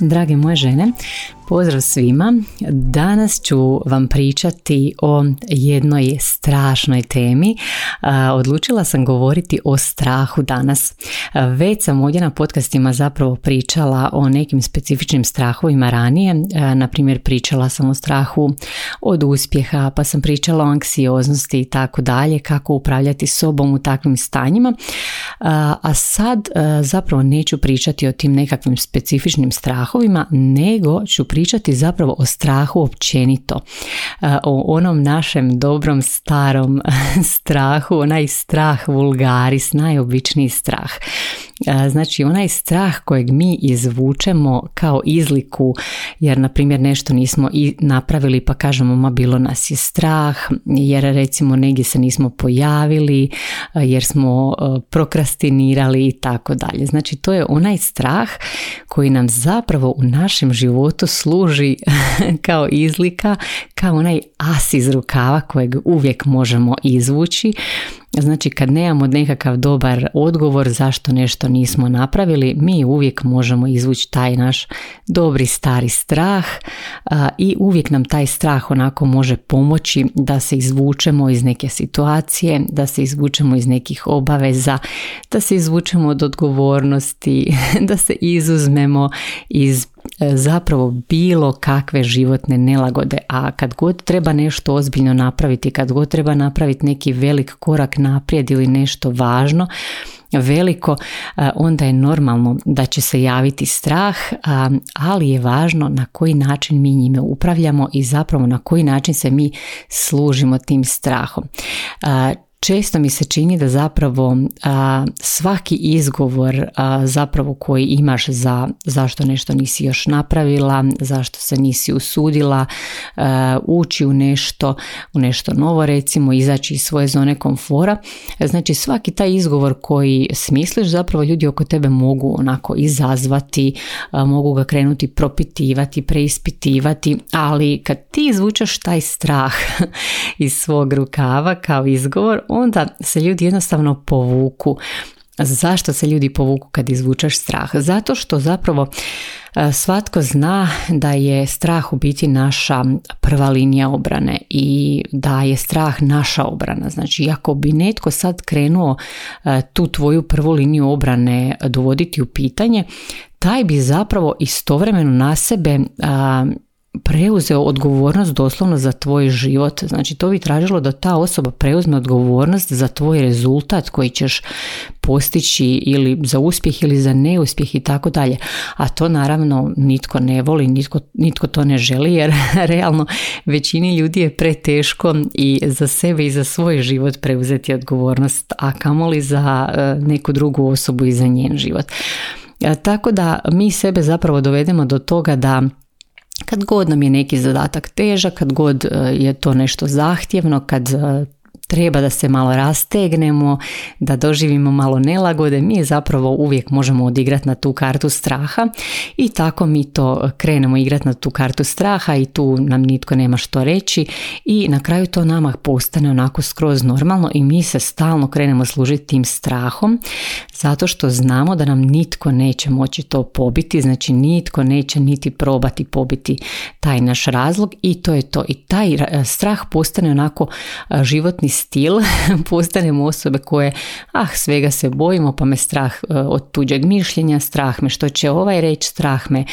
Drage moje žene, Pozdrav svima. Danas ću vam pričati o jednoj strašnoj temi. Odlučila sam govoriti o strahu danas. Već sam ovdje na podcastima zapravo pričala o nekim specifičnim strahovima ranije. Na primjer pričala sam o strahu od uspjeha, pa sam pričala o anksioznosti i tako dalje, kako upravljati sobom u takvim stanjima. A sad zapravo neću pričati o tim nekakvim specifičnim strahovima, nego ću pričati zapravo o strahu općenito, o onom našem dobrom starom strahu, onaj strah vulgaris, najobičniji strah. E, znači onaj strah kojeg mi izvučemo kao izliku jer na primjer nešto nismo i napravili pa kažemo ma bilo nas je strah jer recimo negdje se nismo pojavili e, jer smo prokrastinirali i tako dalje. Znači to je onaj strah koji nam zapravo u našem životu služi kao izlika, kao onaj as iz rukava kojeg uvijek možemo izvući Znači kad nemamo nekakav dobar odgovor zašto nešto nismo napravili, mi uvijek možemo izvući taj naš dobri stari strah i uvijek nam taj strah onako može pomoći da se izvučemo iz neke situacije, da se izvučemo iz nekih obaveza, da se izvučemo od odgovornosti, da se izuzmemo iz zapravo bilo kakve životne nelagode, a kad god treba nešto ozbiljno napraviti, kad god treba napraviti neki velik korak naprijed ili nešto važno, veliko, e, onda je normalno da će se javiti strah, ali je važno na koji način mi njime upravljamo i zapravo na koji način se mi služimo tim strahom. Često mi se čini da zapravo svaki izgovor zapravo koji imaš za zašto nešto nisi još napravila, zašto se nisi usudila ući u nešto, u nešto novo recimo, izaći iz svoje zone komfora. Znači svaki taj izgovor koji smisliš zapravo ljudi oko tebe mogu onako izazvati, mogu ga krenuti propitivati, preispitivati, ali kad ti izvučeš taj strah iz svog rukava kao izgovor, onda se ljudi jednostavno povuku. Zašto se ljudi povuku kad izvučeš strah? Zato što zapravo e, svatko zna da je strah u biti naša prva linija obrane i da je strah naša obrana. Znači, ako bi netko sad krenuo e, tu tvoju prvu liniju obrane dovoditi u pitanje, taj bi zapravo istovremeno na sebe preuzeo odgovornost doslovno za tvoj život. Znači to bi tražilo da ta osoba preuzme odgovornost za tvoj rezultat koji ćeš postići ili za uspjeh ili za neuspjeh i tako dalje. A to naravno nitko ne voli, nitko, nitko to ne želi jer realno većini ljudi je preteško i za sebe i za svoj život preuzeti odgovornost, a kamoli za e, neku drugu osobu i za njen život. E, tako da mi sebe zapravo dovedemo do toga da kad god nam je neki zadatak težak, kad god e, je to nešto zahtjevno, kad e, treba da se malo rastegnemo, da doživimo malo nelagode, mi zapravo uvijek možemo odigrati na tu kartu straha i tako mi to krenemo igrati na tu kartu straha i tu nam nitko nema što reći i na kraju to nama postane onako skroz normalno i mi se stalno krenemo služiti tim strahom zato što znamo da nam nitko neće moći to pobiti, znači nitko neće niti probati pobiti taj naš razlog i to je to. I taj strah postane onako životni stil, postanemo osobe koje, ah, svega se bojimo, pa me strah e, od tuđeg mišljenja, strah me što će ovaj reći, strah me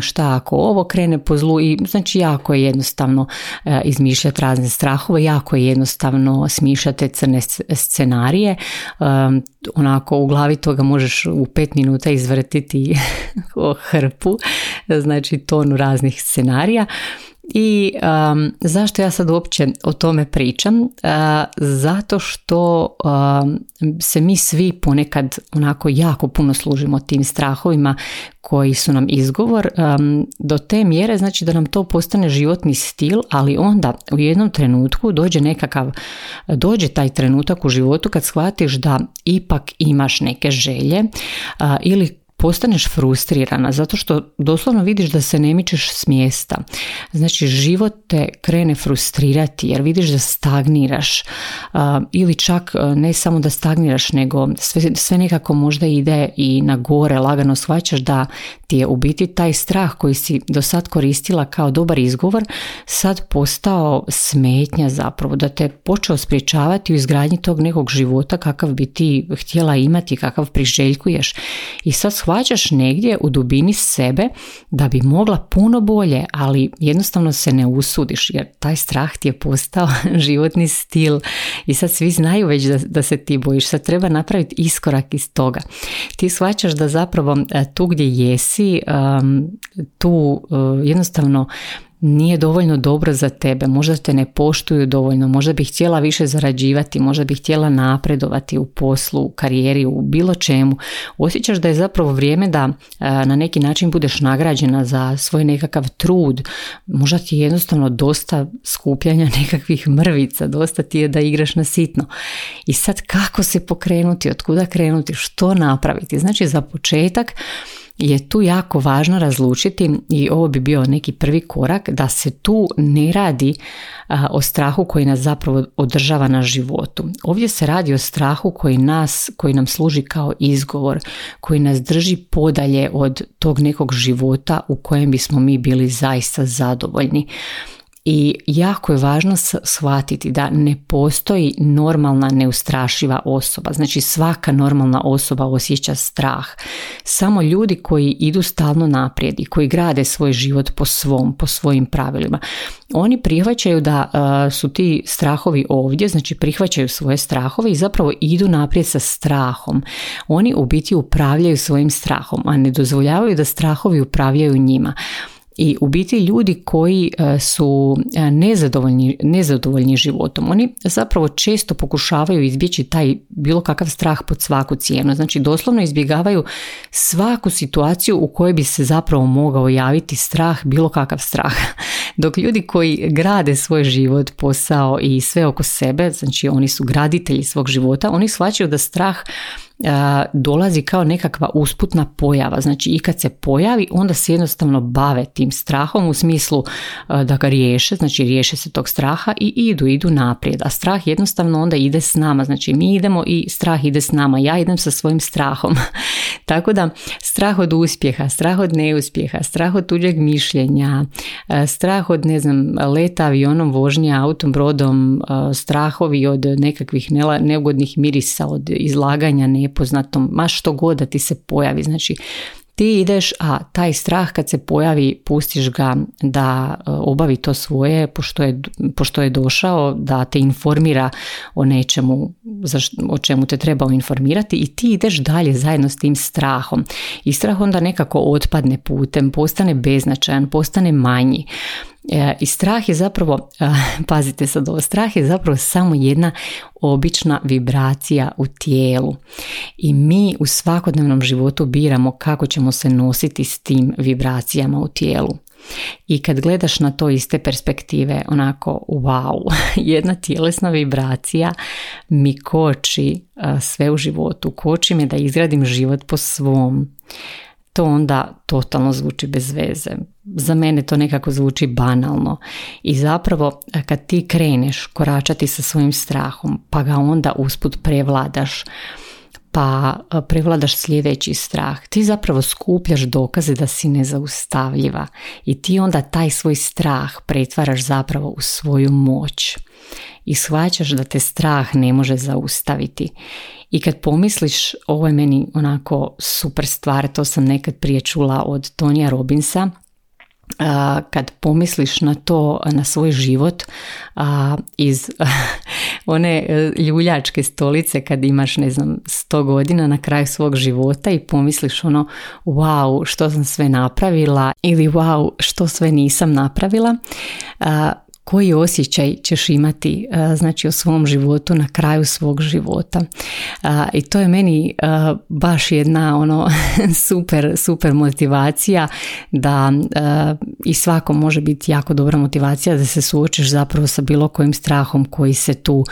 šta ako ovo krene po zlu i znači jako je jednostavno e, izmišljati razne strahove, jako je jednostavno smišljati crne scenarije, e, onako u glavi toga možeš u pet minuta izvrtiti o hrpu, znači tonu raznih scenarija I um, zašto ja sad uopće o tome pričam? Uh, zato što um, se mi svi ponekad onako jako puno služimo tim strahovima koji su nam izgovor um, do te mjere znači da nam to postane životni stil, ali onda u jednom trenutku dođe nekakav, dođe taj trenutak u životu kad shvatiš da ipak imaš neke želje uh, ili postaneš frustrirana zato što doslovno vidiš da se ne mičeš s mjesta. Znači život te krene frustrirati jer vidiš da stagniraš ili čak ne samo da stagniraš nego sve, sve nekako možda ide i na gore lagano shvaćaš da ti je u biti taj strah koji si do sad koristila kao dobar izgovor sad postao smetnja zapravo da te počeo spriječavati u izgradnji tog nekog života kakav bi ti htjela imati, kakav priželjkuješ i sad shvaćaš negdje u dubini sebe da bi mogla puno bolje, ali jednostavno se ne usudiš jer taj strah ti je postao životni stil i sad svi znaju već da, da se ti bojiš, sad treba napraviti iskorak iz toga. Ti shvaćaš da zapravo e, tu gdje jesi, tu e, jednostavno nije dovoljno dobro za tebe, možda te ne poštuju dovoljno, možda bi htjela više zarađivati, možda bi htjela napredovati u poslu, u karijeri, u bilo čemu. Osjećaš da je zapravo vrijeme da na neki način budeš nagrađena za svoj nekakav trud, možda ti je jednostavno dosta skupljanja nekakvih mrvica, dosta ti je da igraš na sitno. I sad kako se pokrenuti, od kuda krenuti, što napraviti? Znači za početak je tu jako važno razlučiti i ovo bi bio neki prvi korak da se tu ne radi o strahu koji nas zapravo održava na životu. Ovdje se radi o strahu koji nas, koji nam služi kao izgovor, koji nas drži podalje od tog nekog života u kojem bismo mi bili zaista zadovoljni. I jako je važno shvatiti da ne postoji normalna neustrašiva osoba. Znači svaka normalna osoba osjeća strah. Samo ljudi koji idu stalno naprijed i koji grade svoj život po svom, po svojim pravilima. Oni prihvaćaju da su ti strahovi ovdje, znači prihvaćaju svoje strahove i zapravo idu naprijed sa strahom. Oni u biti upravljaju svojim strahom, a ne dozvoljavaju da strahovi upravljaju njima. I u biti ljudi koji e, su e, nezadovoljni, nezadovoljni životom, oni zapravo često pokušavaju izbjeći taj bilo kakav strah pod svaku cijenu. Znači doslovno izbjegavaju svaku situaciju u kojoj bi se zapravo mogao javiti strah, bilo kakav strah. Dok ljudi koji grade svoj život, posao i sve oko sebe, znači oni su graditelji svog života, oni shvaćaju da strah dolazi kao nekakva usputna pojava. Znači i kad se pojavi onda se jednostavno bave tim strahom u smislu da ga riješe, znači riješe se tog straha i idu, idu naprijed. A strah jednostavno onda ide s nama. Znači mi idemo i strah ide s nama. Ja idem sa svojim strahom. Tako da strah od uspjeha, strah od neuspjeha, strah od tuđeg mišljenja, strah od ne znam leta avionom, vožnje autom, brodom, strahovi od nekakvih neugodnih mirisa, od izlaganja ne nepoznatom, ma što god da ti se pojavi. Znači, ti ideš, a taj strah kad se pojavi, pustiš ga da e, obavi to svoje, pošto je, pošto je došao, da te informira o nečemu o čemu te trebao informirati i ti ideš dalje zajedno s tim strahom. I strah onda nekako otpadne putem, postane beznačajan, postane manji. E, I strah je zapravo, pazite sad ovo, strah je zapravo samo jedna obična vibracija u tijelu. I mi u svakodnevnom životu biramo kako ćemo se nositi s tim vibracijama u tijelu. I kad gledaš na to iz te perspektive, onako, wow, jedna tjelesna vibracija mi koči sve u životu, koči me da izgradim život po svom to onda totalno zvuči bez veze. Za mene to nekako zvuči banalno. I zapravo kad ti kreneš koračati sa svojim strahom, pa ga onda usput prevladaš, pa prevladaš sljedeći strah, ti zapravo skupljaš dokaze da si nezaustavljiva i ti onda taj svoj strah pretvaraš zapravo u svoju moć i shvaćaš da te strah ne može zaustaviti. I kad pomisliš, ovo je meni onako super stvar, to sam nekad prije čula od Tonija Robinsa, kad pomisliš na to, na svoj život iz one e, ljuljačke stolice kad imaš ne znam 100 godina na kraju svog života i pomisliš ono wow što sam sve napravila ili wow što sve nisam napravila koji osjećaj ćeš imati znači o svom životu na kraju svog života. I to je meni baš jedna ono super super motivacija da i svako može biti jako dobra motivacija da se suočiš zapravo sa bilo kojim strahom koji se tu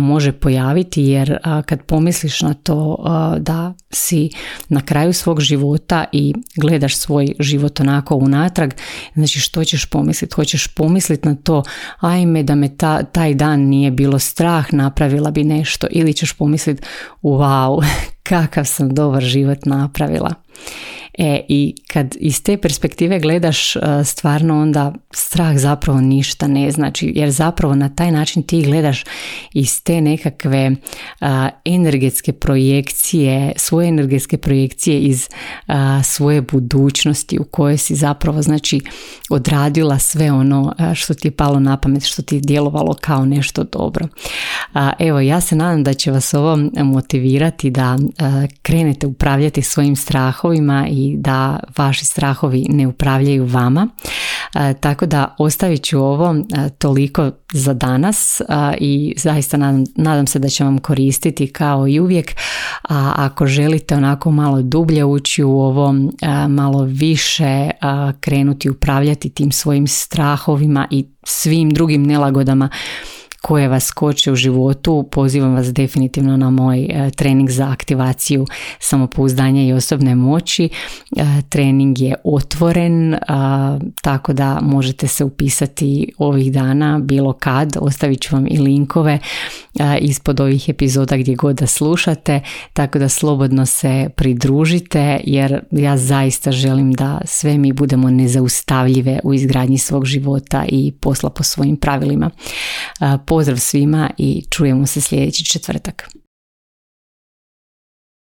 može pojaviti jer kad pomisliš na to da si na kraju svog života i gledaš svoj život onako unatrag znači što ćeš pomisliti hoćeš pomisliti na to ajme da me ta, taj dan nije bilo strah, napravila bi nešto ili ćeš pomisliti wow, kakav sam dobar život napravila. E, I kad iz te perspektive gledaš e, stvarno onda strah zapravo ništa ne znači jer zapravo na taj način ti gledaš iz te nekakve energetske projekcije, svoje energetske projekcije iz svoje budućnosti u kojoj si zapravo znači odradila sve ono što ti je palo na pamet, što ti je djelovalo kao nešto dobro. Evo, ja se nadam da će vas ovo motivirati da krenete upravljati svojim strahovima i da vaši strahovi ne upravljaju vama. E, tako da ostavit ću ovo e, toliko za danas e, i zaista nadam, nadam se da će vam koristiti kao i uvijek. A ako želite onako malo dublje ući u ovo, malo više krenuti upravljati tim svojim strahovima i svim drugim nelagodama koje vas koče u životu, pozivam vas definitivno na moj e, trening za aktivaciju samopouzdanja i osobne moći. E, trening je otvoren, tako da možete se upisati ovih dana bilo kad, ostavit ću vam i linkove ispod ovih epizoda gdje god da slušate, tako da slobodno se pridružite jer ja zaista želim da sve mi budemo nezaustavljive u izgradnji svog života i posla po svojim pravilima. Pozdrav svima i čujemo se sljedeći četvrtak.